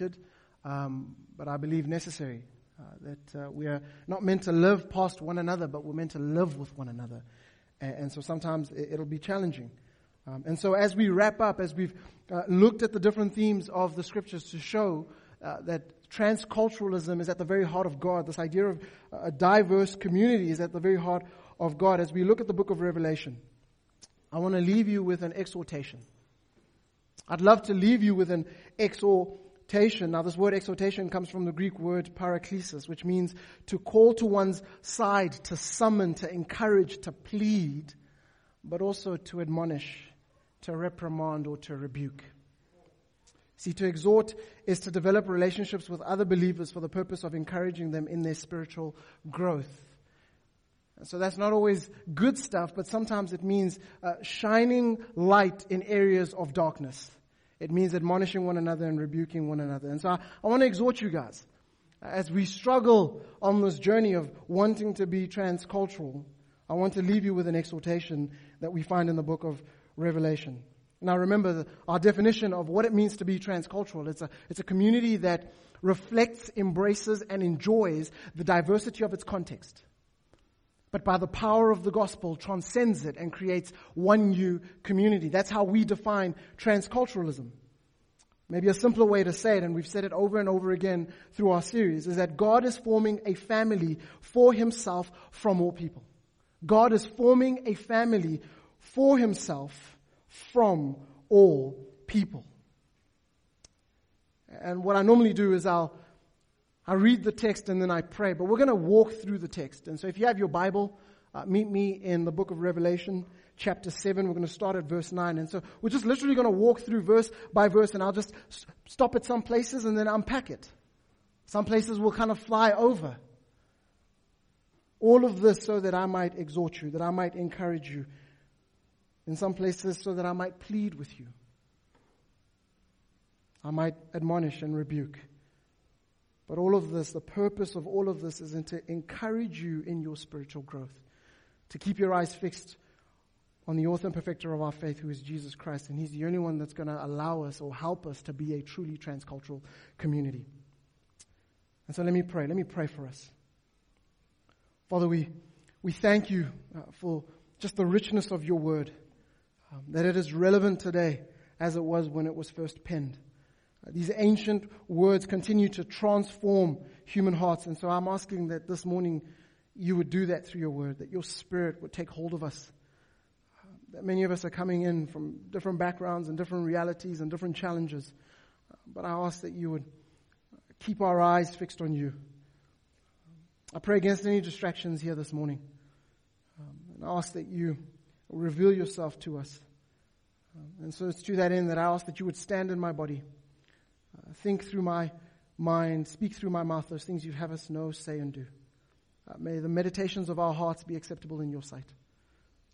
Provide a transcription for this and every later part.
needed, um, but I believe necessary. Uh, that uh, we are not meant to live past one another, but we're meant to live with one another. And, and so sometimes it, will be challenging. Um, and so as we wrap up, as we've uh, looked at the different themes of the scriptures to show uh, that transculturalism is at the very heart of God, this idea of a diverse community is at the very heart of God. As we look at the book of Revelation, I want to leave you with an exhortation. I'd love to leave you with an exhortation. Now, this word exhortation comes from the Greek word paraklesis, which means to call to one's side, to summon, to encourage, to plead, but also to admonish, to reprimand, or to rebuke. See, to exhort is to develop relationships with other believers for the purpose of encouraging them in their spiritual growth. So that's not always good stuff, but sometimes it means uh, shining light in areas of darkness. It means admonishing one another and rebuking one another. And so I, I want to exhort you guys as we struggle on this journey of wanting to be transcultural. I want to leave you with an exhortation that we find in the book of Revelation. Now remember the, our definition of what it means to be transcultural. It's a, it's a community that reflects, embraces, and enjoys the diversity of its context but by the power of the gospel transcends it and creates one new community. That's how we define transculturalism. Maybe a simpler way to say it, and we've said it over and over again through our series, is that God is forming a family for himself from all people. God is forming a family for himself from all people. And what I normally do is I'll I read the text and then I pray, but we're going to walk through the text. And so if you have your Bible, uh, meet me in the book of Revelation, chapter 7. We're going to start at verse 9. And so we're just literally going to walk through verse by verse and I'll just stop at some places and then unpack it. Some places will kind of fly over. All of this so that I might exhort you, that I might encourage you. In some places so that I might plead with you. I might admonish and rebuke. But all of this, the purpose of all of this is to encourage you in your spiritual growth, to keep your eyes fixed on the author and perfecter of our faith, who is Jesus Christ. And He's the only one that's going to allow us or help us to be a truly transcultural community. And so let me pray. Let me pray for us. Father, we, we thank you uh, for just the richness of your word, um, that it is relevant today as it was when it was first penned. These ancient words continue to transform human hearts. And so I'm asking that this morning you would do that through your word, that your spirit would take hold of us. That many of us are coming in from different backgrounds and different realities and different challenges. But I ask that you would keep our eyes fixed on you. I pray against any distractions here this morning. Um, and I ask that you reveal yourself to us. Um, and so it's to that end that I ask that you would stand in my body think through my mind, speak through my mouth those things you have us know, say, and do. Uh, may the meditations of our hearts be acceptable in your sight.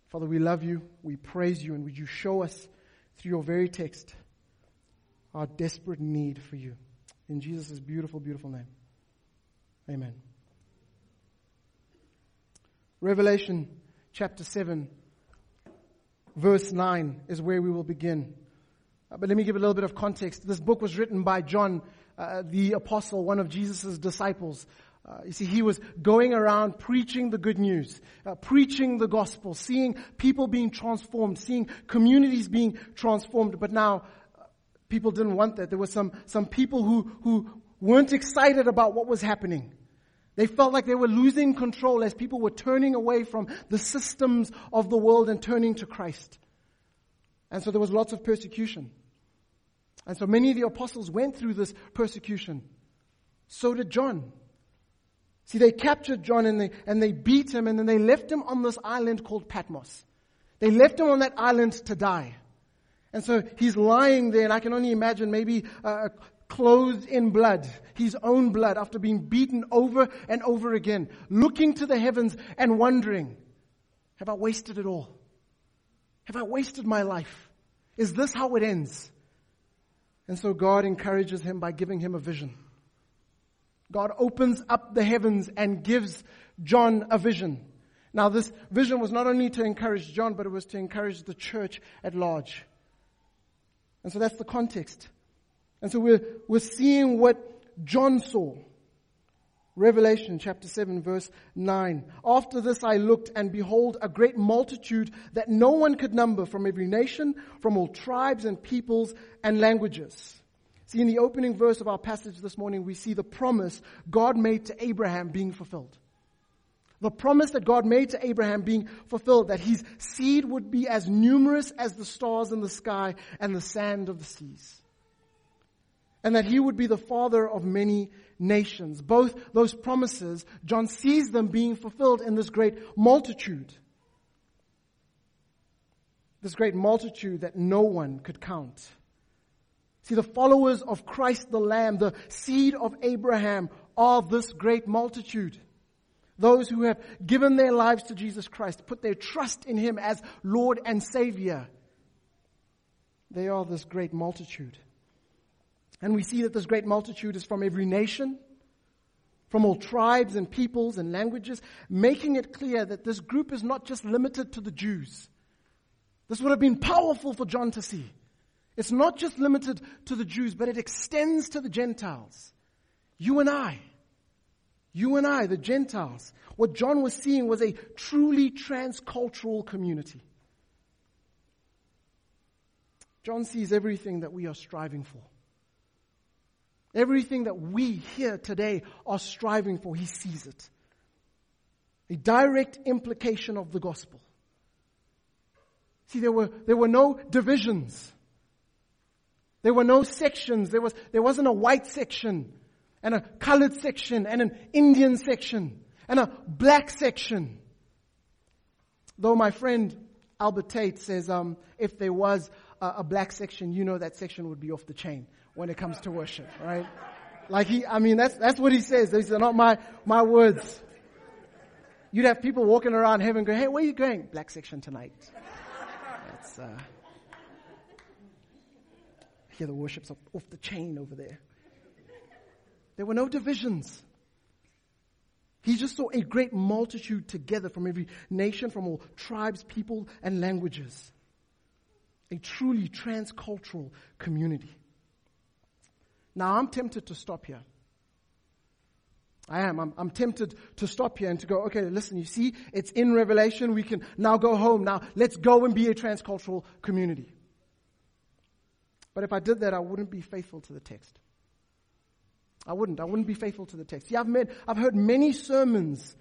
Father, we love you, we praise you, and would you show us through your very text our desperate need for you. In Jesus' beautiful, beautiful name. Amen. Revelation chapter 7, verse 9 is where we will begin. Uh, but let me give a little bit of context. This book was written by John, uh, the apostle, one of Jesus' disciples. Uh, you see, he was going around preaching the good news, uh, preaching the gospel, seeing people being transformed, seeing communities being transformed. But now, uh, people didn't want that. There were some, some people who, who weren't excited about what was happening. They felt like they were losing control as people were turning away from the systems of the world and turning to Christ. And so there was lots of persecution. And so many of the apostles went through this persecution. So did John. See, they captured John and they, and they beat him and then they left him on this island called Patmos. They left him on that island to die. And so he's lying there and I can only imagine maybe uh, clothed in blood, his own blood after being beaten over and over again, looking to the heavens and wondering, have I wasted it all? Have I wasted my life? Is this how it ends? And so God encourages him by giving him a vision. God opens up the heavens and gives John a vision. Now, this vision was not only to encourage John, but it was to encourage the church at large. And so that's the context. And so we're, we're seeing what John saw. Revelation chapter 7 verse 9. After this I looked and behold a great multitude that no one could number from every nation, from all tribes and peoples and languages. See, in the opening verse of our passage this morning, we see the promise God made to Abraham being fulfilled. The promise that God made to Abraham being fulfilled, that his seed would be as numerous as the stars in the sky and the sand of the seas and that he would be the father of many nations. Both those promises, John sees them being fulfilled in this great multitude. This great multitude that no one could count. See, the followers of Christ the Lamb, the seed of Abraham, are this great multitude. Those who have given their lives to Jesus Christ, put their trust in Him as Lord and Savior. They are this great multitude. And we see that this great multitude is from every nation, from all tribes and peoples and languages, making it clear that this group is not just limited to the Jews. This would have been powerful for John to see. It's not just limited to the Jews, but it extends to the Gentiles. You and I. You and I, the Gentiles. What John was seeing was a truly transcultural community. John sees everything that we are striving for. Everything that we here today are striving for, he sees it. A direct implication of the gospel. See, there were, there were no divisions. There were no sections. There, was, there wasn't a white section and a colored section and an Indian section and a black section. Though my friend Albert Tate says um, if there was a, a black section, you know that section would be off the chain when it comes to worship, right? Like he, I mean, that's, that's what he says. These are not my, my words. You'd have people walking around heaven going, hey, where are you going? Black section tonight. That's, uh, hear the worship's off the chain over there. There were no divisions. He just saw a great multitude together from every nation, from all tribes, people, and languages. A truly transcultural community. Now I'm tempted to stop here. I am. I'm, I'm, tempted to stop here and to go, okay, listen, you see, it's in Revelation. We can now go home. Now let's go and be a transcultural community. But if I did that, I wouldn't be faithful to the text. I wouldn't. I wouldn't be faithful to the text. See, I've, met, I've heard many sermons,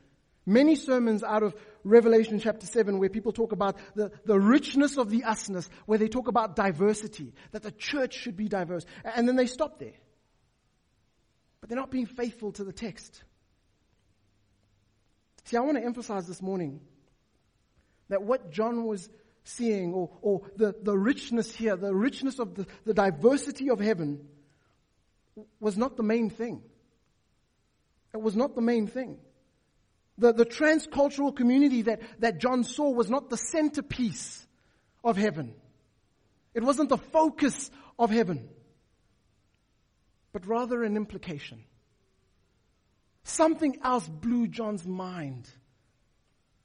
many sermons out of Revelation chapter 7 where people talk about the, the richness of the usness, where they talk about diversity, that the church should be diverse. And then they stop there. But they're not being faithful to the text. See, I want to emphasize this morning that what John was seeing, or, or the, the richness here, the richness of the, the diversity of heaven, was not the main thing. It was not the main thing. The, the transcultural community that, that John saw was not the centerpiece of heaven. It wasn't the focus of heaven, but rather an implication. Something else blew John's mind.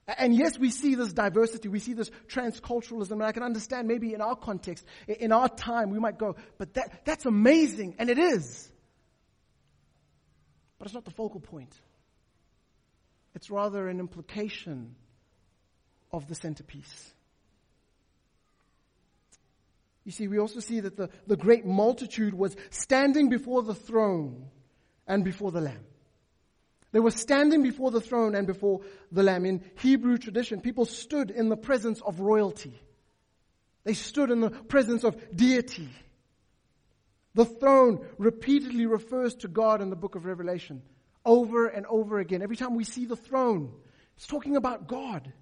And yes, we see this diversity, we see this transculturalism, and I can understand maybe in our context, in our time, we might go, but that, that's amazing, and it is. But it's not the focal point. It's rather an implication of the centerpiece. You see, we also see that the, the great multitude was standing before the throne and before the Lamb. They were standing before the throne and before the Lamb. In Hebrew tradition, people stood in the presence of royalty. They stood in the presence of deity. The throne repeatedly refers to God in the book of Revelation over and over again. Every time we see the throne, it's talking about God.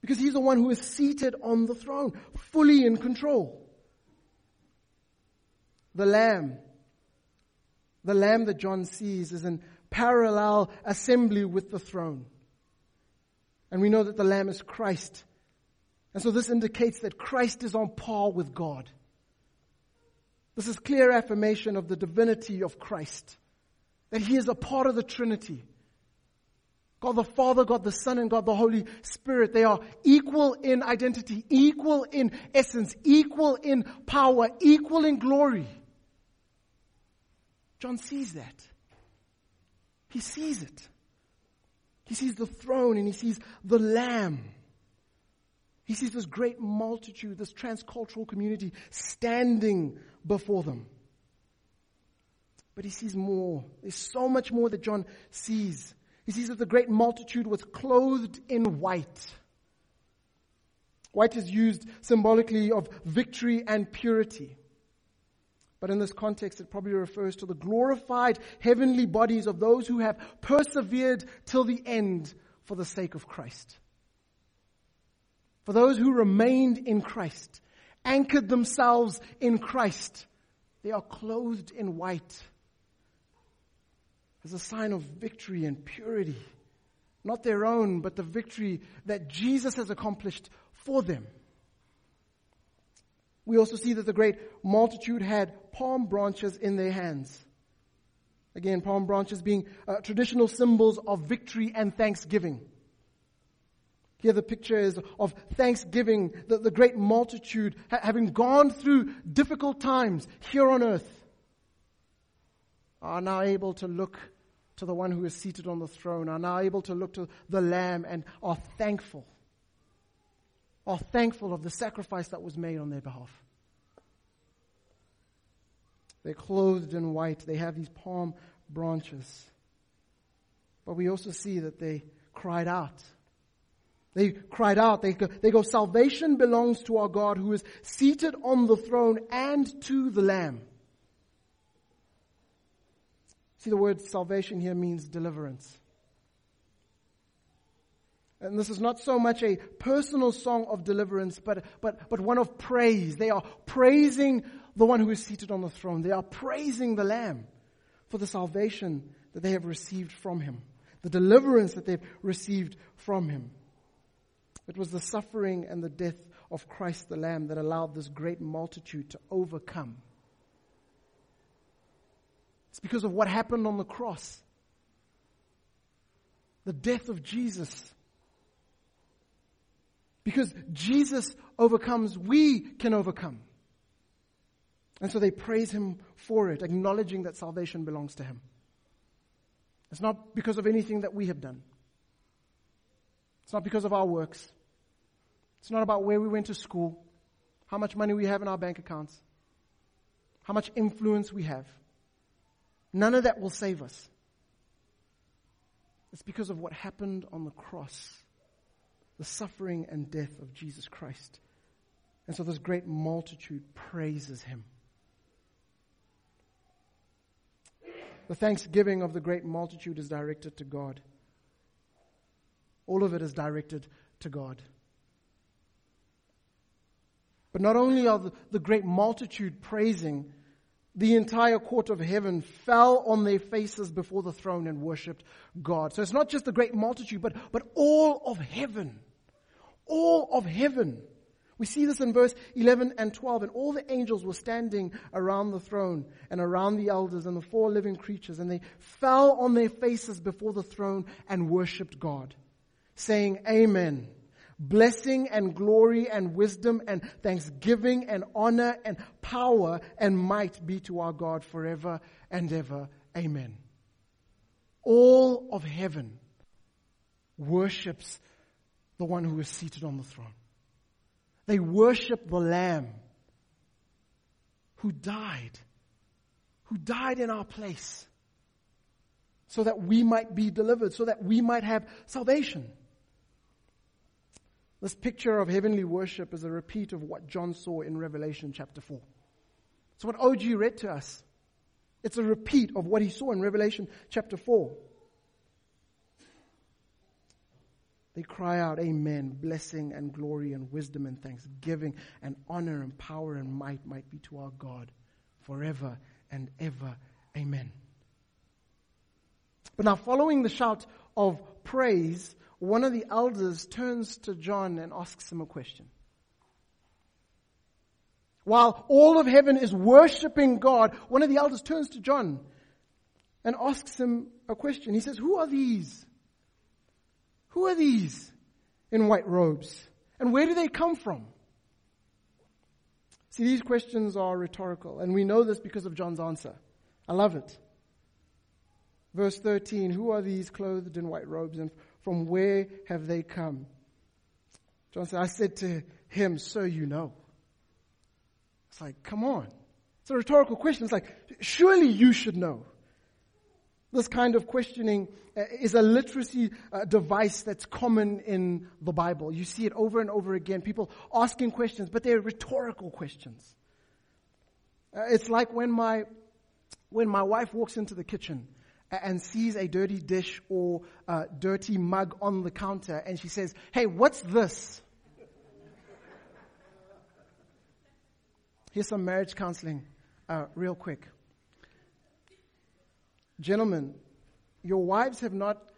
Because He's the one who is seated on the throne, fully in control. The Lamb, the Lamb that John sees is in parallel assembly with the throne. And we know that the Lamb is Christ. And so this indicates that Christ is on par with God. This is clear affirmation of the divinity of Christ. That he is a part of the Trinity. God the Father, God the Son, and God the Holy Spirit. They are equal in identity, equal in essence, equal in power, equal in glory. John sees that. He sees it. He sees the throne and he sees the Lamb. He sees this great multitude, this transcultural community standing before them. But he sees more. There's so much more that John sees. He sees that the great multitude was clothed in white. White is used symbolically of victory and purity. But in this context, it probably refers to the glorified heavenly bodies of those who have persevered till the end for the sake of Christ. For those who remained in Christ, anchored themselves in Christ, they are clothed in white as a sign of victory and purity. Not their own, but the victory that Jesus has accomplished for them. We also see that the great multitude had palm branches in their hands. Again, palm branches being uh, traditional symbols of victory and thanksgiving. Here the picture is of thanksgiving, the, the great multitude ha- having gone through difficult times here on earth are now able to look to the one who is seated on the throne, are now able to look to the Lamb and are thankful. Are thankful of the sacrifice that was made on their behalf. They're clothed in white. They have these palm branches. But we also see that they cried out. They cried out. They go, they go, salvation belongs to our God who is seated on the throne and to the Lamb. See, the word salvation here means deliverance. And this is not so much a personal song of deliverance, but, but, but one of praise. They are praising the one who is seated on the throne. They are praising the Lamb for the salvation that they have received from him, the deliverance that they've received from him. It was the suffering and the death of Christ the Lamb that allowed this great multitude to overcome. It's because of what happened on the cross. The death of Jesus. Because Jesus overcomes, we can overcome. And so they praise him for it, acknowledging that salvation belongs to him. It's not because of anything that we have done. It's not because of our works. It's not about where we went to school, how much money we have in our bank accounts, how much influence we have. None of that will save us. It's because of what happened on the cross, the suffering and death of Jesus Christ. And so this great multitude praises him. The thanksgiving of the great multitude is directed to God. All of it is directed to God. But not only are the, the great multitude praising, the entire court of heaven fell on their faces before the throne and worshipped God. So it's not just the great multitude, but, but all of heaven. All of heaven. We see this in verse 11 and 12. And all the angels were standing around the throne and around the elders and the four living creatures. And they fell on their faces before the throne and worshipped God, saying, Amen blessing and glory and wisdom and thanksgiving and honor and power and might be to our God forever and ever. Amen. All of heaven worships the one who is seated on the throne. They worship the Lamb who died, who died in our place so that we might be delivered, so that we might have salvation. This picture of heavenly worship is a repeat of what John saw in Revelation chapter 4. It's what OG read to us. It's a repeat of what he saw in Revelation chapter 4. They cry out, Amen. Blessing and glory and wisdom and thanksgiving and honor and power and might might be to our God forever and ever. Amen. But now, following the shout of praise, one of the elders turns to John and asks him a question. While all of heaven is worshiping God, one of the elders turns to John and asks him a question. He says, Who are these? Who are these in white robes? And where do they come from? See, these questions are rhetorical, and we know this because of John's answer. I love it. Verse 13 Who are these clothed in white robes and from where have they come? John said, I said to him, So you know. It's like, come on. It's a rhetorical question. It's like, surely you should know. This kind of questioning uh, is a literacy uh, device that's common in the Bible. You see it over and over again. People asking questions, but they're rhetorical questions. Uh, it's like when my, when my wife walks into the kitchen and sees a dirty dish or a dirty mug on the counter and she says, Hey, what's this? Here's some marriage counseling, uh, real quick. Gentlemen, your wives have not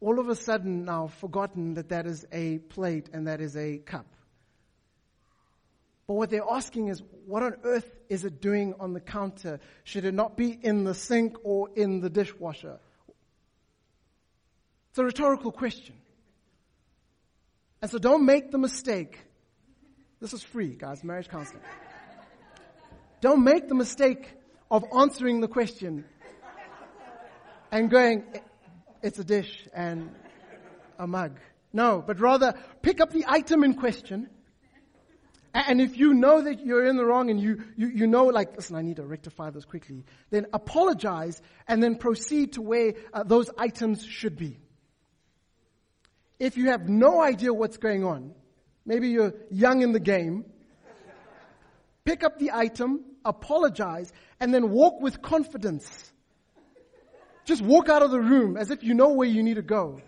all of a sudden now forgotten that that is a plate and that is a cup. But what they're asking is, what on earth is it doing on the counter? Should it not be in the sink or in the dishwasher? It's a rhetorical question. And so don't make the mistake. This is free, guys, marriage counseling. Don't make the mistake of answering the question and going, it's a dish and a mug. No, but rather pick up the item in question. And if you know that you're in the wrong and you, you, you know, like, listen, I need to rectify this quickly, then apologize and then proceed to where uh, those items should be. If you have no idea what's going on, maybe you're young in the game, pick up the item, apologize, and then walk with confidence just walk out of the room as if you know where you need to go.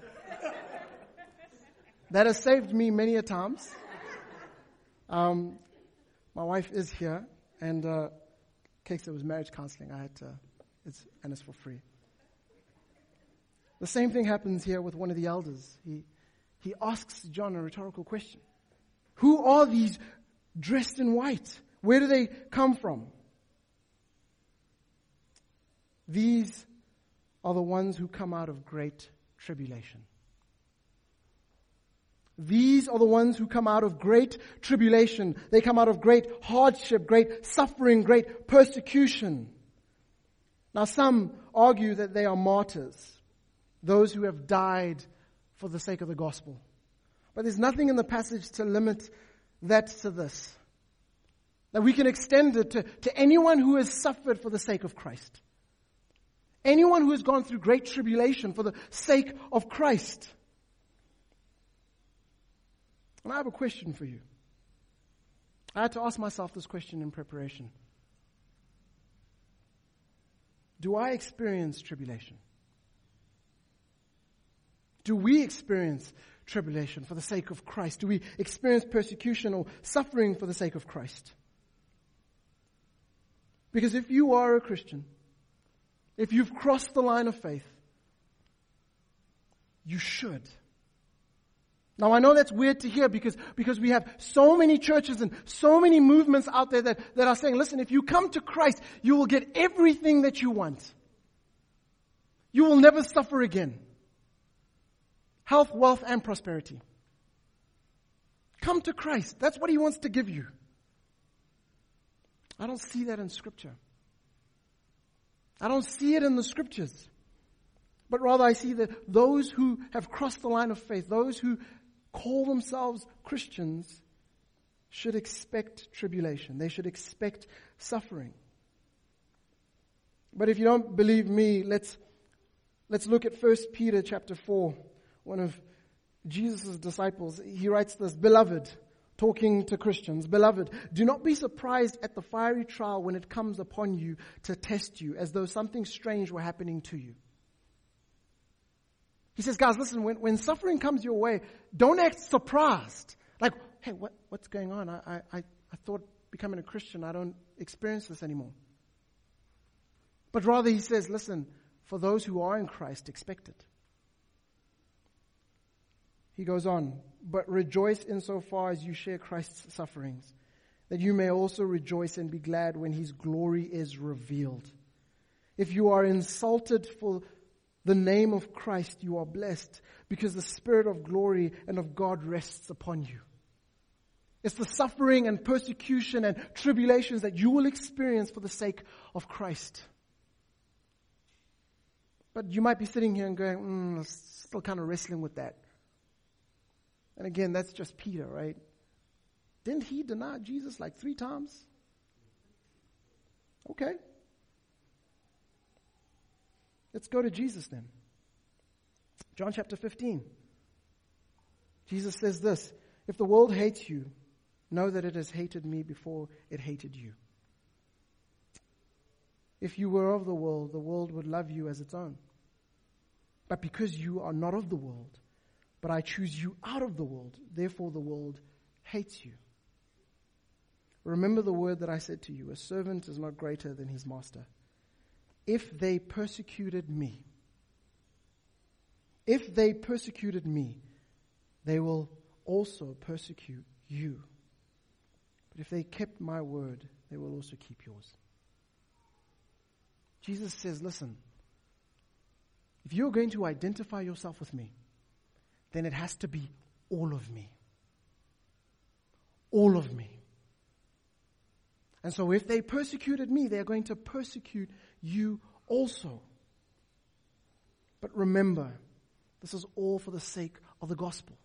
That has saved me many a times. Um, my wife is here, and uh, case it was marriage counseling. I had to, it's, and it's for free. The same thing happens here with one of the elders. He, he asks John a rhetorical question. Who are these dressed in white? Where do they come from? These are the ones who come out of great tribulation. These are the ones who come out of great tribulation. They come out of great hardship, great suffering, great persecution. Now some argue that they are martyrs, those who have died for the sake of the gospel. But there's nothing in the passage to limit that to this. That we can extend it to, to anyone who has suffered for the sake of Christ. Anyone who has gone through great tribulation for the sake of Christ. And I have a question for you. I had to ask myself this question in preparation. Do I experience tribulation? Do we experience tribulation for the sake of Christ? Do we experience persecution or suffering for the sake of Christ? Because if you are a Christian, if you've crossed the line of faith, you should. Now I know that's weird to hear because, because we have so many churches and so many movements out there that, that are saying, listen, if you come to Christ, you will get everything that you want. You will never suffer again. Health, wealth, and prosperity. Come to Christ. That's what He wants to give you. I don't see that in Scripture. I don't see it in the scriptures. But rather I see that those who have crossed the line of faith, those who call themselves Christians, should expect tribulation. They should expect suffering. But if you don't believe me, let's, let's look at 1 Peter chapter 4, one of Jesus' disciples. He writes this, Beloved, talking to Christians, beloved, do not be surprised at the fiery trial when it comes upon you to test you as though something strange were happening to you. He says, guys, listen, when, when suffering comes your way, don't act surprised. Like, hey, what, what's going on? I, I, I thought becoming a Christian, I don't experience this anymore. But rather, he says, listen, for those who are in Christ, expect it. He goes on, but rejoice insofar as you share Christ's sufferings, that you may also rejoice and be glad when his glory is revealed. If you are insulted for the name of Christ, you are blessed because the Spirit of glory and of God rests upon you. It's the suffering and persecution and tribulations that you will experience for the sake of Christ. But you might be sitting here and going, mm, still kind of wrestling with that. And again, that's just Peter, right? Didn't he deny Jesus like three times? Okay. Let's go to Jesus then. John chapter 15. Jesus says this If the world hates you, know that it has hated me before it hated you. If you were of the world, the world would love you as its own. But because you are not of the world, but I choose you out of the world, therefore the world hates you. Remember the word that I said to you a servant is not greater than his master. If they persecuted me, if they persecuted me, they will also persecute you. But if they kept my word, they will also keep yours. Jesus says, listen, if you're going to identify yourself with me, then it has to be all of me. All of me. And so if they persecuted me, they're going to persecute you also. But remember, this is all for the sake of the gospel.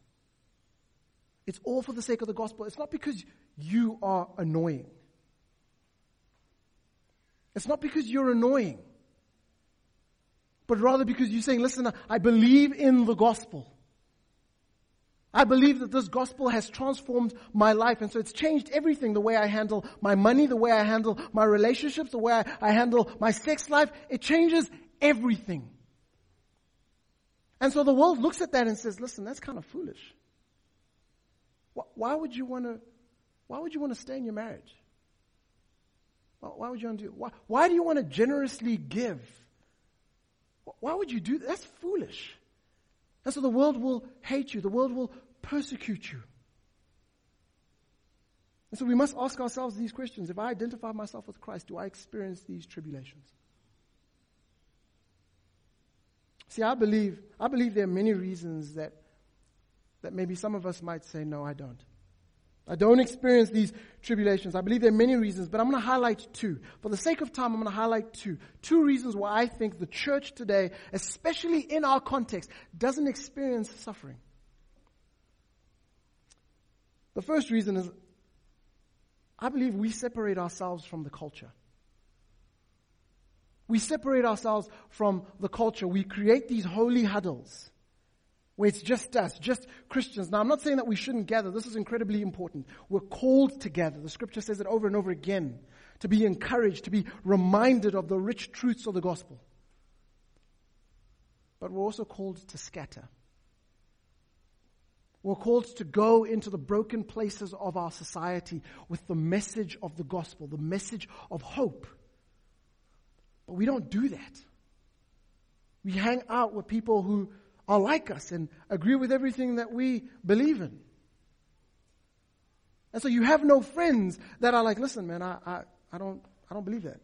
It's all for the sake of the gospel. It's not because you are annoying. It's not because you're annoying, but rather because you're saying, listen, I believe in the gospel. I believe that this gospel has transformed my life. And so it's changed everything the way I handle my money, the way I handle my relationships, the way I, I handle my sex life. It changes everything. And so the world looks at that and says, listen, that's kind of foolish. Why would you want to, why would you want to stay in your marriage? Why would you want to do, why, why do you want to generously give? Why would you do that? That's foolish. And so the world will hate you. The world will persecute you. And so we must ask ourselves these questions. If I identify myself with Christ, do I experience these tribulations? See, I believe, I believe there are many reasons that, that maybe some of us might say, no, I don't. I don't experience these tribulations. I believe there are many reasons, but I'm going to highlight two. For the sake of time, I'm going to highlight two. Two reasons why I think the church today, especially in our context, doesn't experience suffering. The first reason is I believe we separate ourselves from the culture. We separate ourselves from the culture. We create these holy huddles where it's just us, just Christians. Now, I'm not saying that we shouldn't gather. This is incredibly important. We're called to gather. The scripture says it over and over again to be encouraged, to be reminded of the rich truths of the gospel. But we're also called to scatter. We're called to go into the broken places of our society with the message of the gospel, the message of hope. But we don't do that. We hang out with people who are like us and agree with everything that we believe in. And so you have no friends that are like, listen, man, I, I, I, don't, I don't believe that.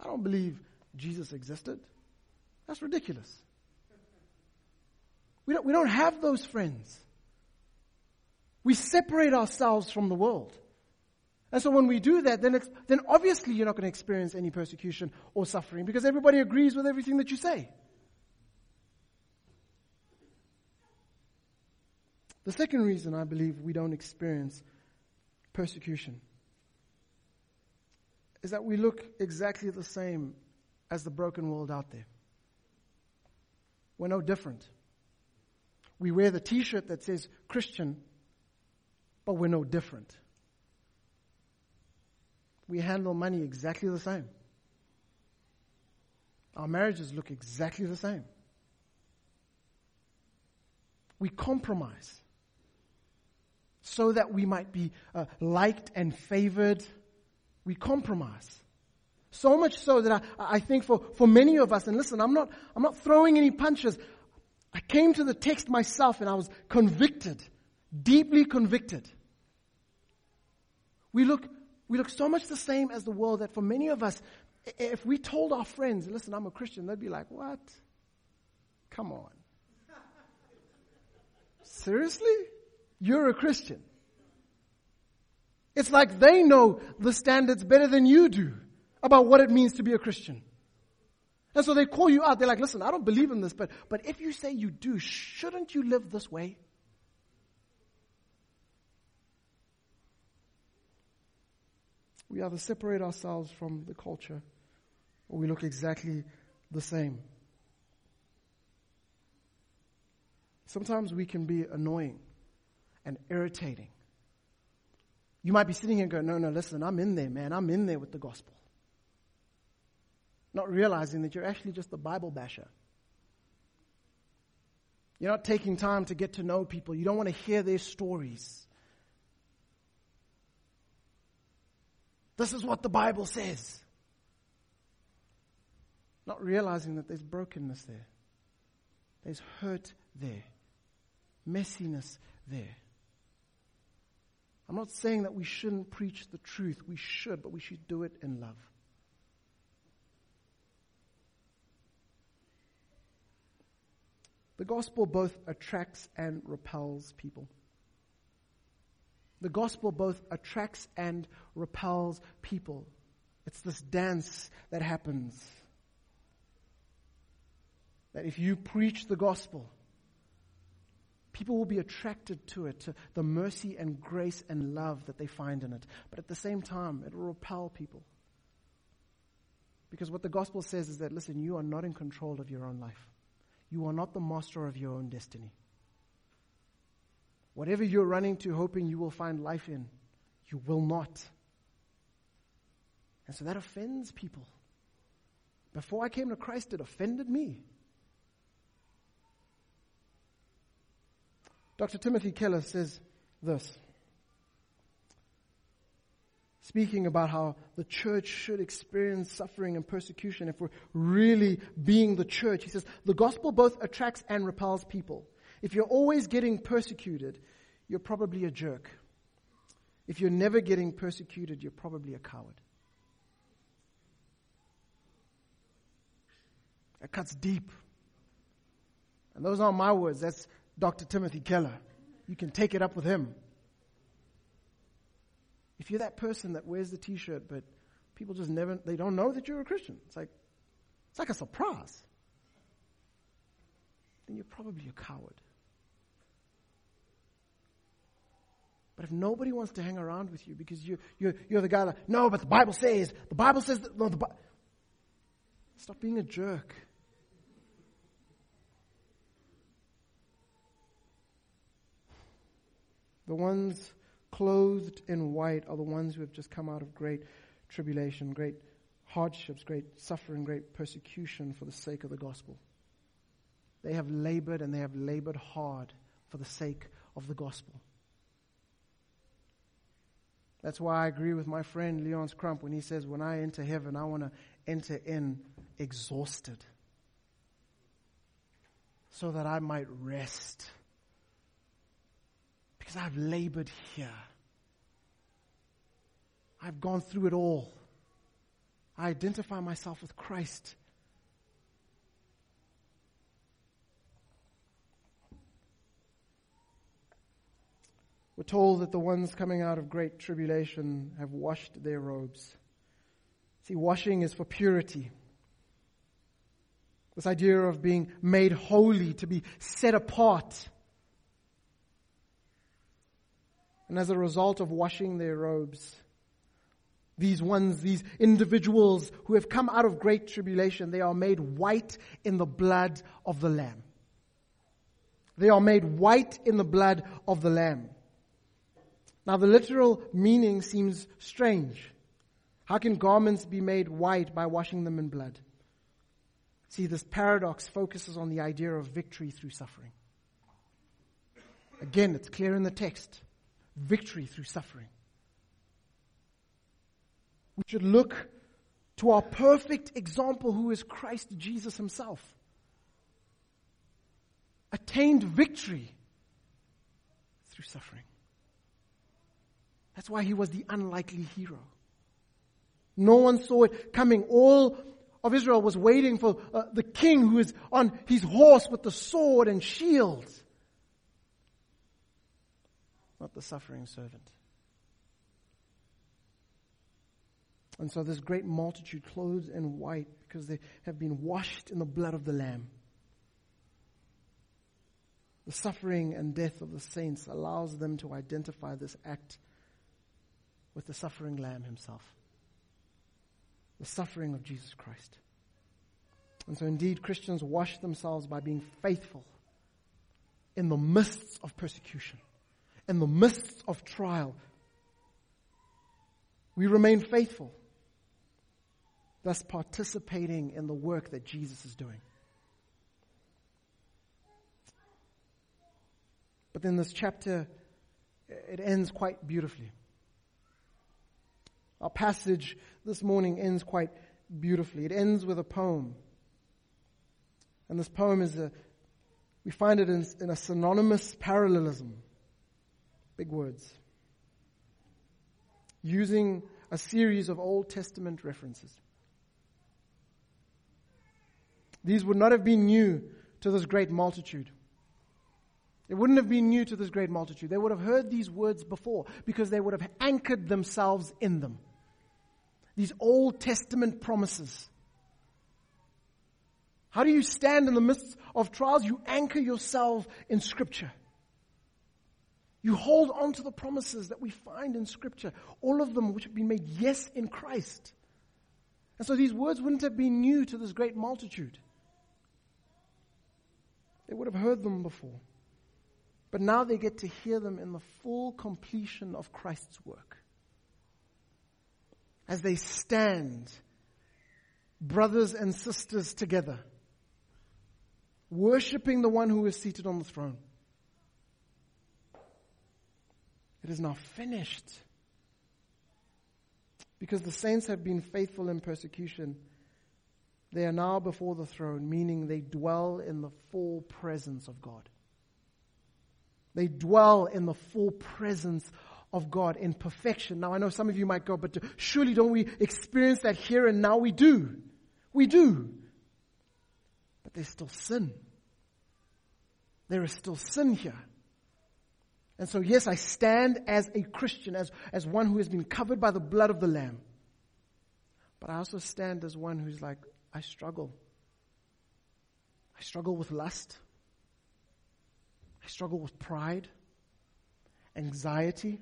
I don't believe Jesus existed. That's ridiculous. We don't, we don't have those friends. We separate ourselves from the world. And so when we do that, then, then obviously you're not going to experience any persecution or suffering because everybody agrees with everything that you say. The second reason I believe we don't experience persecution is that we look exactly the same as the broken world out there. We're no different. We wear the t shirt that says Christian, but we're no different. We handle money exactly the same. Our marriages look exactly the same. We compromise so that we might be uh, liked and favored, we compromise. So much so that I, I think for, for many of us, and listen, I'm not, I'm not throwing any punches. I came to the text myself and I was convicted, deeply convicted. We look, we look so much the same as the world that for many of us, if we told our friends, listen, I'm a Christian, they'd be like, what? Come on. Seriously? You're a Christian. It's like they know the standards better than you do about what it means to be a Christian. And so they call you out. They're like, listen, I don't believe in this, but, but if you say you do, shouldn't you live this way? We either separate ourselves from the culture or we look exactly the same. Sometimes we can be annoying and irritating. You might be sitting here going, no, no, listen, I'm in there, man. I'm in there with the gospel. Not realizing that you're actually just a Bible basher. You're not taking time to get to know people. You don't want to hear their stories. This is what the Bible says. Not realizing that there's brokenness there, there's hurt there, messiness there. I'm not saying that we shouldn't preach the truth. We should, but we should do it in love. The gospel both attracts and repels people. The gospel both attracts and repels people. It's this dance that happens. That if you preach the gospel, people will be attracted to it, to the mercy and grace and love that they find in it. But at the same time, it will repel people. Because what the gospel says is that, listen, you are not in control of your own life. You are not the master of your own destiny. Whatever you're running to, hoping you will find life in, you will not. And so that offends people. Before I came to Christ, it offended me. Dr. Timothy Keller says this, speaking about how the church should experience suffering and persecution if we're really being the church. He says, the gospel both attracts and repels people. If you're always getting persecuted, you're probably a jerk. If you're never getting persecuted, you're probably a coward. That cuts deep. And those aren't my words. That's Dr. Timothy Keller. You can take it up with him. If you're that person that wears the t-shirt, but people just never, they don't know that you're a Christian. It's like, it's like a surprise. Then you're probably a coward. But if nobody wants to hang around with you because you, you're, you're the guy that, no, but the Bible says, the Bible says, that, no, the Bible. Stop being a jerk. The ones clothed in white are the ones who have just come out of great tribulation, great hardships, great suffering, great persecution for the sake of the gospel. They have labored and they have labored hard for the sake of the gospel. That's why I agree with my friend Leon Crump when he says, When I enter heaven, I want to enter in exhausted so that I might rest because I've labored here. I've gone through it all. I identify myself with Christ. We're told that the ones coming out of great tribulation have washed their robes. See, washing is for purity. This idea of being made holy, to be set apart. And as a result of washing their robes, these ones, these individuals who have come out of great tribulation, they are made white in the blood of the Lamb. They are made white in the blood of the Lamb. Now, the literal meaning seems strange. How can garments be made white by washing them in blood? See, this paradox focuses on the idea of victory through suffering. Again, it's clear in the text victory through suffering. We should look to our perfect example, who is Christ Jesus Himself. Attained victory through suffering. That's why he was the unlikely hero. No one saw it coming. All of Israel was waiting for uh, the king who is on his horse with the sword and shield not the suffering servant. And so this great multitude clothed in white because they have been washed in the blood of the Lamb. The suffering and death of the saints allows them to identify this act with the suffering Lamb himself. The suffering of Jesus Christ. And so, indeed, Christians wash themselves by being faithful in the midst of persecution, in the midst of trial. We remain faithful, thus participating in the work that Jesus is doing. But then this chapter, it ends quite beautifully. Our passage this morning ends quite beautifully. It ends with a poem. And this poem is a, we find it in, in a synonymous parallelism. Big words. Using a series of Old Testament references. These would not have been new to this great multitude. It wouldn't have been new to this great multitude. They would have heard these words before because they would have anchored themselves in them. These Old Testament promises. How do you stand in the midst of trials? You anchor yourself in Scripture. You hold on to the promises that we find in Scripture, all of them which have been made yes in Christ. And so these words wouldn't have been new to this great multitude. They would have heard them before. But now they get to hear them in the full completion of Christ's work. As they stand, brothers and sisters together, worshiping the one who is seated on the throne. It is now finished. Because the saints have been faithful in persecution, they are now before the throne, meaning they dwell in the full presence of God. They dwell in the full presence of God in perfection. Now, I know some of you might go, but surely don't we experience that here and now? We do. We do. But there's still sin. There is still sin here. And so, yes, I stand as a Christian, as, as one who has been covered by the blood of the Lamb. But I also stand as one who's like, I struggle. I struggle with lust. I struggle with pride, anxiety.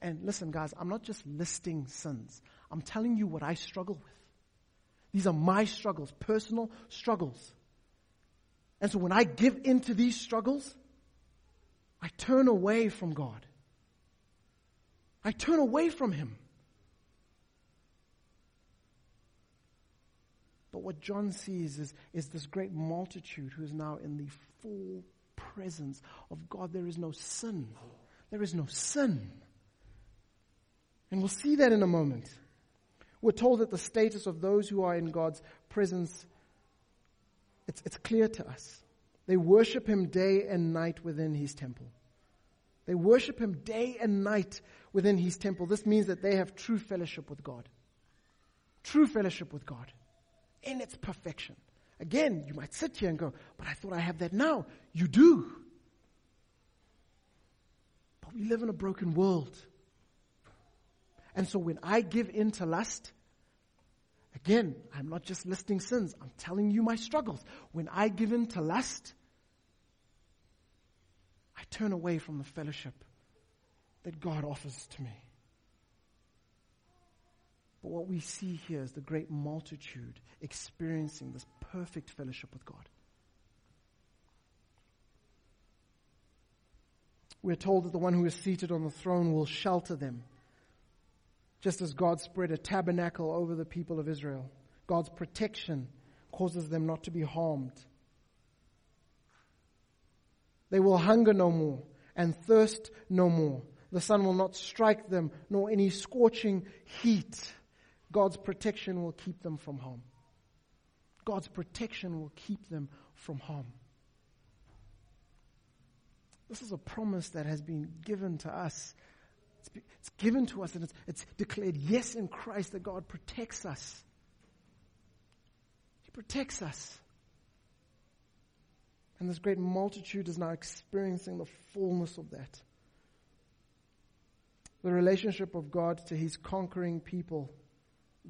And listen, guys, I'm not just listing sins. I'm telling you what I struggle with. These are my struggles, personal struggles. And so when I give into these struggles, I turn away from God. I turn away from Him. But what John sees is, is this great multitude who is now in the full presence of God, there is no sin. There is no sin. And we'll see that in a moment. We're told that the status of those who are in God's presence, it's, it's clear to us. They worship Him day and night within His temple. They worship Him day and night within His temple. This means that they have true fellowship with God. True fellowship with God in its perfection. Again, you might sit here and go, but I thought I have that now. You do. But we live in a broken world. And so when I give in to lust, again, I'm not just listing sins, I'm telling you my struggles. When I give in to lust, I turn away from the fellowship that God offers to me. But what we see here is the great multitude experiencing this perfect fellowship with God. We're told that the one who is seated on the throne will shelter them, just as God spread a tabernacle over the people of Israel. God's protection causes them not to be harmed. They will hunger no more and thirst no more. The sun will not strike them, nor any scorching heat. God's protection will keep them from harm. God's protection will keep them from harm. This is a promise that has been given to us. It's, it's given to us and it's, it's declared yes in Christ that God protects us. He protects us. And this great multitude is now experiencing the fullness of that. The relationship of God to his conquering people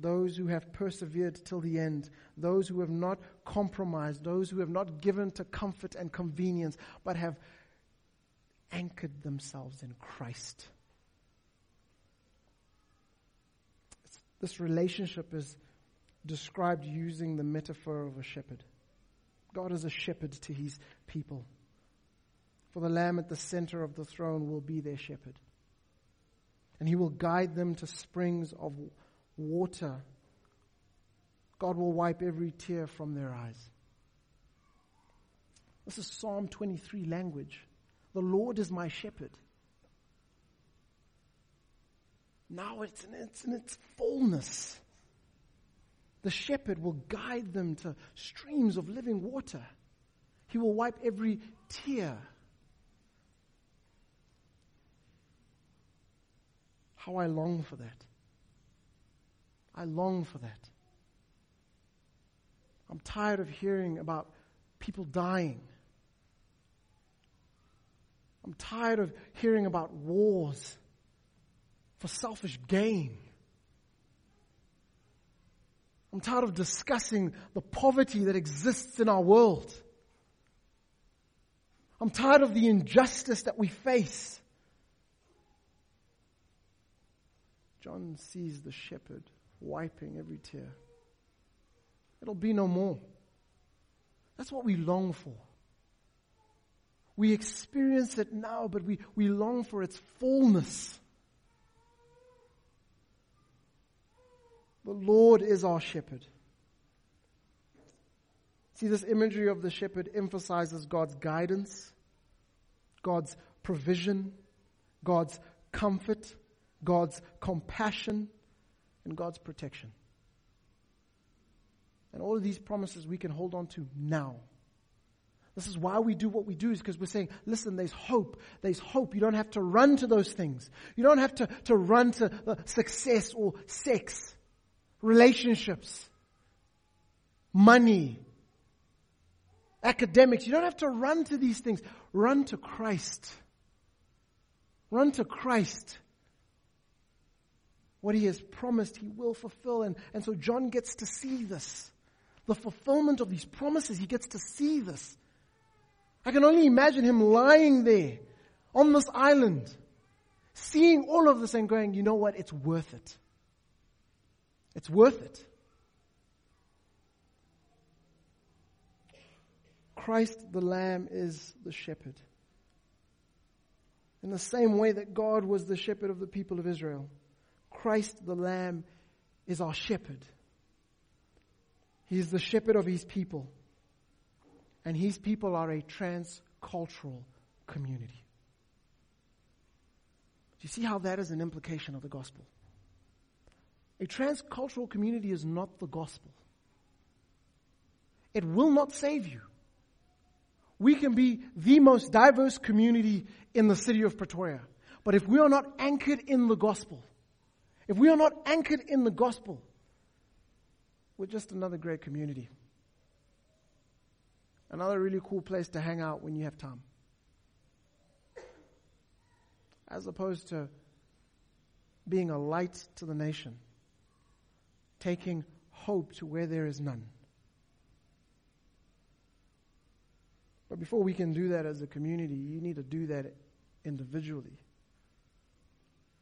those who have persevered till the end, those who have not compromised, those who have not given to comfort and convenience, but have anchored themselves in Christ. This relationship is described using the metaphor of a shepherd. God is a shepherd to his people. For the Lamb at the center of the throne will be their shepherd. And he will guide them to springs of water. God will wipe every tear from their eyes. This is Psalm 23 language. The Lord is my shepherd. Now it's in its, in its fullness. The shepherd will guide them to streams of living water. He will wipe every tear. How I long for that. I long for that. I'm tired of hearing about people dying. I'm tired of hearing about wars for selfish gain. I'm tired of discussing the poverty that exists in our world. I'm tired of the injustice that we face. John sees the shepherd wiping every tear. It'll be no more. That's what we long for. We experience it now, but we, we long for its fullness. The Lord is our shepherd. See, this imagery of the shepherd emphasizes God's guidance, God's provision, God's comfort, God's compassion, and God's protection. And all of these promises we can hold on to now. This is why we do what we do, is because we're saying, listen, there's hope. There's hope. You don't have to run to those things. You don't have to, to run to uh, success or sex relationships, money, academics. You don't have to run to these things. Run to Christ. Run to Christ. What he has promised, he will fulfill. And, and so John gets to see this. The fulfillment of these promises, he gets to see this. I can only imagine him lying there on this island, seeing all of this and going, you know what? It's worth it. It's worth it. Christ the Lamb is the shepherd. In the same way that God was the shepherd of the people of Israel, Christ the Lamb is our shepherd. He is the shepherd of his people. And his people are a transcultural community. Do you see how that is an implication of the gospel? A transcultural community is not the gospel. It will not save you. We can be the most diverse community in the city of Pretoria. But if we are not anchored in the gospel, if we are not anchored in the gospel, we're just another great community. Another really cool place to hang out when you have time. As opposed to being a light to the nation taking hope to where there is none. But before we can do that as a community, you need to do that individually.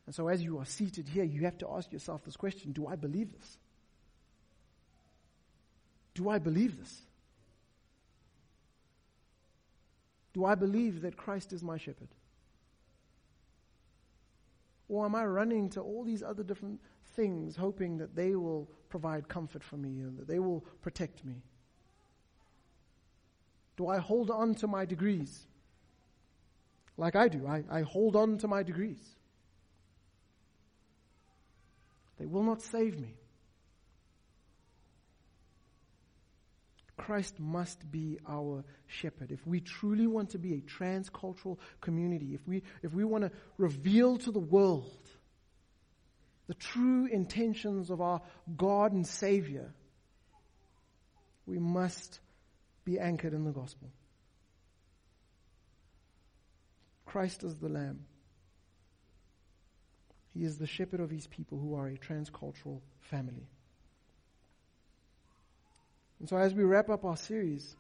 And so, as you are seated here, you have to ask yourself this question Do I believe this? Do I believe this? Do I believe that Christ is my shepherd? Or am I running to all these other different things, hoping that they will provide comfort for me and that they will protect me? Do I hold on to my degrees? Like I do, I, I hold on to my degrees. They will not save me. Christ must be our shepherd. If we truly want to be a transcultural community, if we, if we want to reveal to the world the true intentions of our God and Savior, we must be anchored in the gospel. Christ is the Lamb. He is the shepherd of his people who are a transcultural family. And so, as we wrap up our series,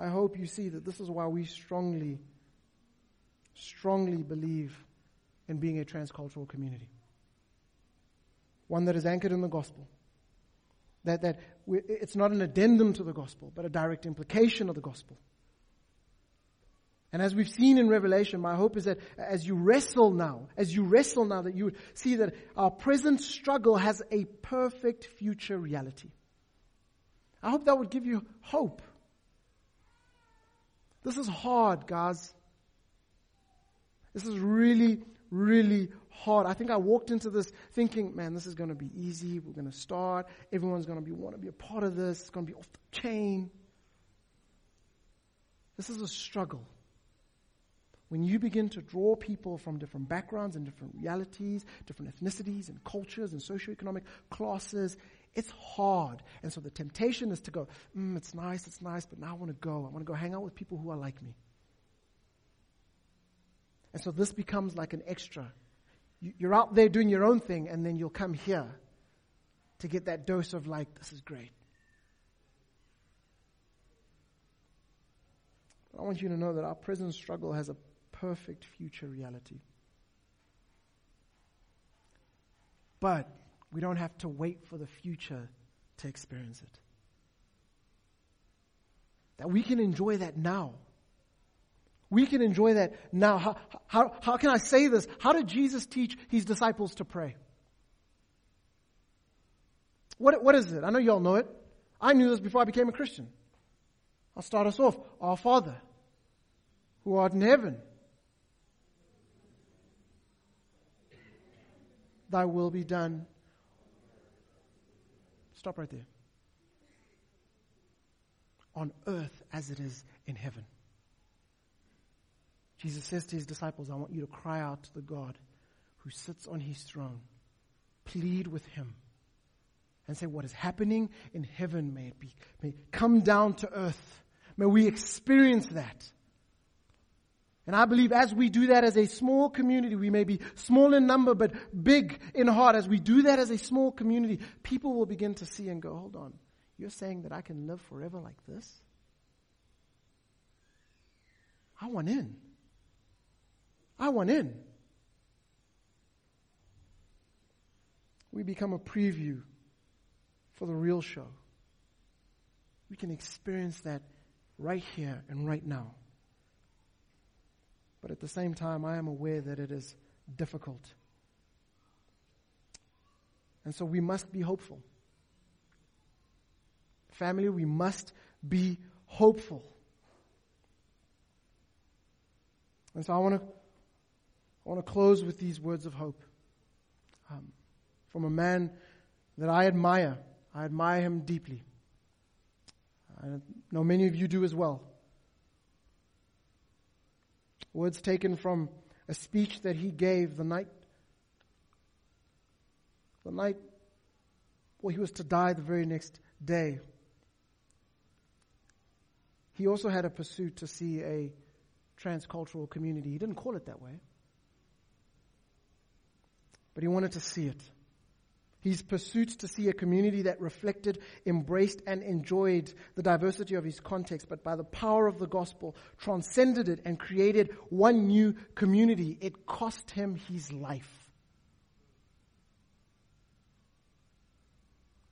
I hope you see that this is why we strongly, strongly believe in being a transcultural community. One that is anchored in the gospel. That, that it's not an addendum to the gospel, but a direct implication of the gospel. And as we've seen in Revelation, my hope is that as you wrestle now, as you wrestle now, that you see that our present struggle has a perfect future reality. I hope that would give you hope. This is hard, guys. This is really, really hard. I think I walked into this thinking, man, this is going to be easy. We're going to start. Everyone's going to be want to be a part of this. It's going to be off the chain. This is a struggle. When you begin to draw people from different backgrounds and different realities, different ethnicities and cultures and socioeconomic classes, it's hard. And so the temptation is to go, mm, it's nice, it's nice, but now I want to go. I want to go hang out with people who are like me. And so this becomes like an extra. You're out there doing your own thing, and then you'll come here to get that dose of, like, this is great. I want you to know that our present struggle has a perfect future reality. But we don't have to wait for the future to experience it. That we can enjoy that now. We can enjoy that now. How, how, how can I say this? How did Jesus teach his disciples to pray? What, what is it? I know you all know it. I knew this before I became a Christian. I'll start us off. Our Father, who art in heaven, thy will be done. Stop right there. On earth as it is in heaven. Jesus says to his disciples, I want you to cry out to the God who sits on his throne. Plead with him and say, What is happening in heaven, may it be, may come down to earth. May we experience that. And I believe as we do that as a small community, we may be small in number, but big in heart. As we do that as a small community, people will begin to see and go, hold on, you're saying that I can live forever like this? I want in. I want in. We become a preview for the real show. We can experience that right here and right now. But at the same time, I am aware that it is difficult. And so we must be hopeful. Family, we must be hopeful. And so I want to I want to close with these words of hope um, from a man that I admire. I admire him deeply. I know many of you do as well. Words taken from a speech that he gave the night, the night, well, he was to die the very next day. He also had a pursuit to see a transcultural community. He didn't call it that way but he wanted to see it. His pursuit to see a community that reflected, embraced, and enjoyed the diversity of his context, but by the power of the gospel, transcended it and created one new community. It cost him his life.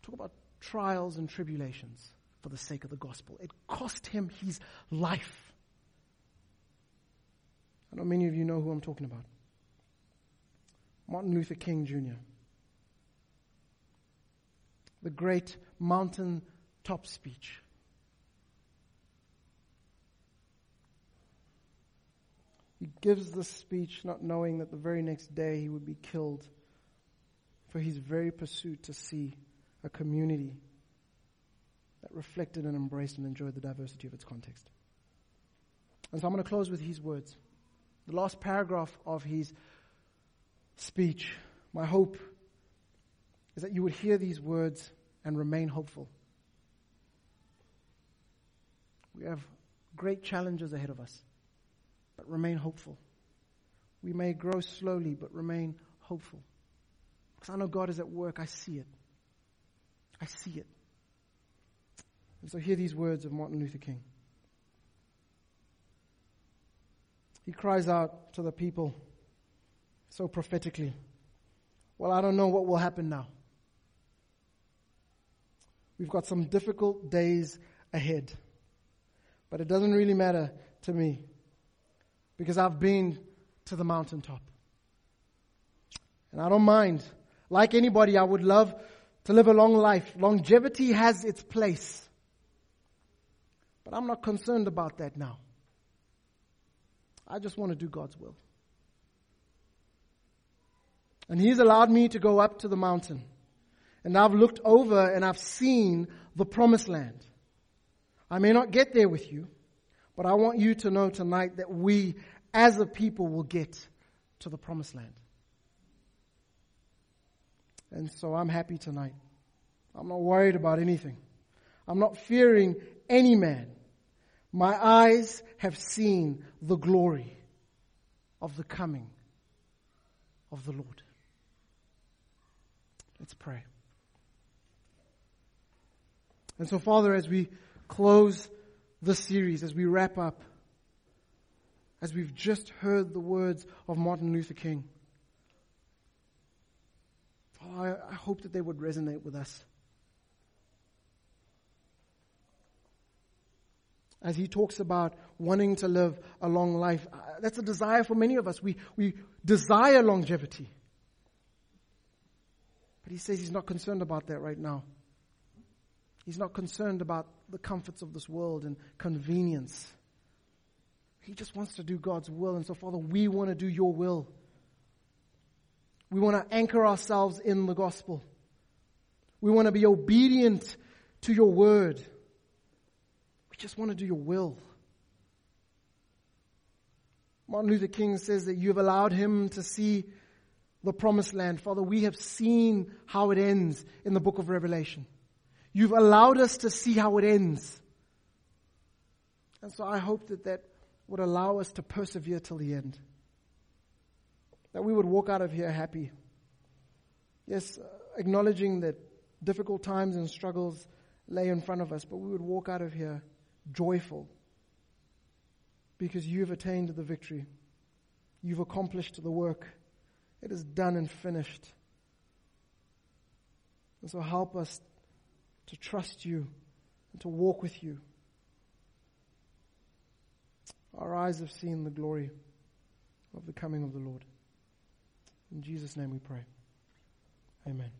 Talk about trials and tribulations for the sake of the gospel. It cost him his life. I know many of you know who I'm talking about. Martin Luther King Jr., the great mountain top speech. He gives this speech not knowing that the very next day he would be killed for his very pursuit to see a community that reflected and embraced and enjoyed the diversity of its context. And so I'm going to close with his words. The last paragraph of his speech, my hope is that you would hear these words and remain hopeful. We have great challenges ahead of us, but remain hopeful. We may grow slowly, but remain hopeful. Because I know God is at work. I see it. I see it. And so hear these words of Martin Luther King. He cries out to the people so prophetically Well, I don't know what will happen now. We've got some difficult days ahead. But it doesn't really matter to me because I've been to the mountaintop. And I don't mind. Like anybody, I would love to live a long life. Longevity has its place. But I'm not concerned about that now. I just want to do God's will. And He's allowed me to go up to the mountain. And I've looked over and I've seen the promised land. I may not get there with you, but I want you to know tonight that we as a people will get to the promised land. And so I'm happy tonight. I'm not worried about anything. I'm not fearing any man. My eyes have seen the glory of the coming of the Lord. Let's pray. And so, Father, as we close this series, as we wrap up, as we've just heard the words of Martin Luther King, Father, I, I hope that they would resonate with us. as he talks about wanting to live a long life. Uh, that's a desire for many of us. We, we desire longevity. But he says he's not concerned about that right now. He's not concerned about the comforts of this world and convenience. He just wants to do God's will. And so, Father, we want to do your will. We want to anchor ourselves in the gospel. We want to be obedient to your word. We just want to do your will. Martin Luther King says that you have allowed him to see the promised land. Father, we have seen how it ends in the book of Revelation. You've allowed us to see how it ends. And so I hope that that would allow us to persevere till the end. That we would walk out of here happy. Yes, uh, acknowledging that difficult times and struggles lay in front of us, but we would walk out of here joyful because you've attained the victory. You've accomplished the work. It is done and finished. And so help us to trust you and to walk with you. Our eyes have seen the glory of the coming of the Lord. In Jesus' name we pray. Amen.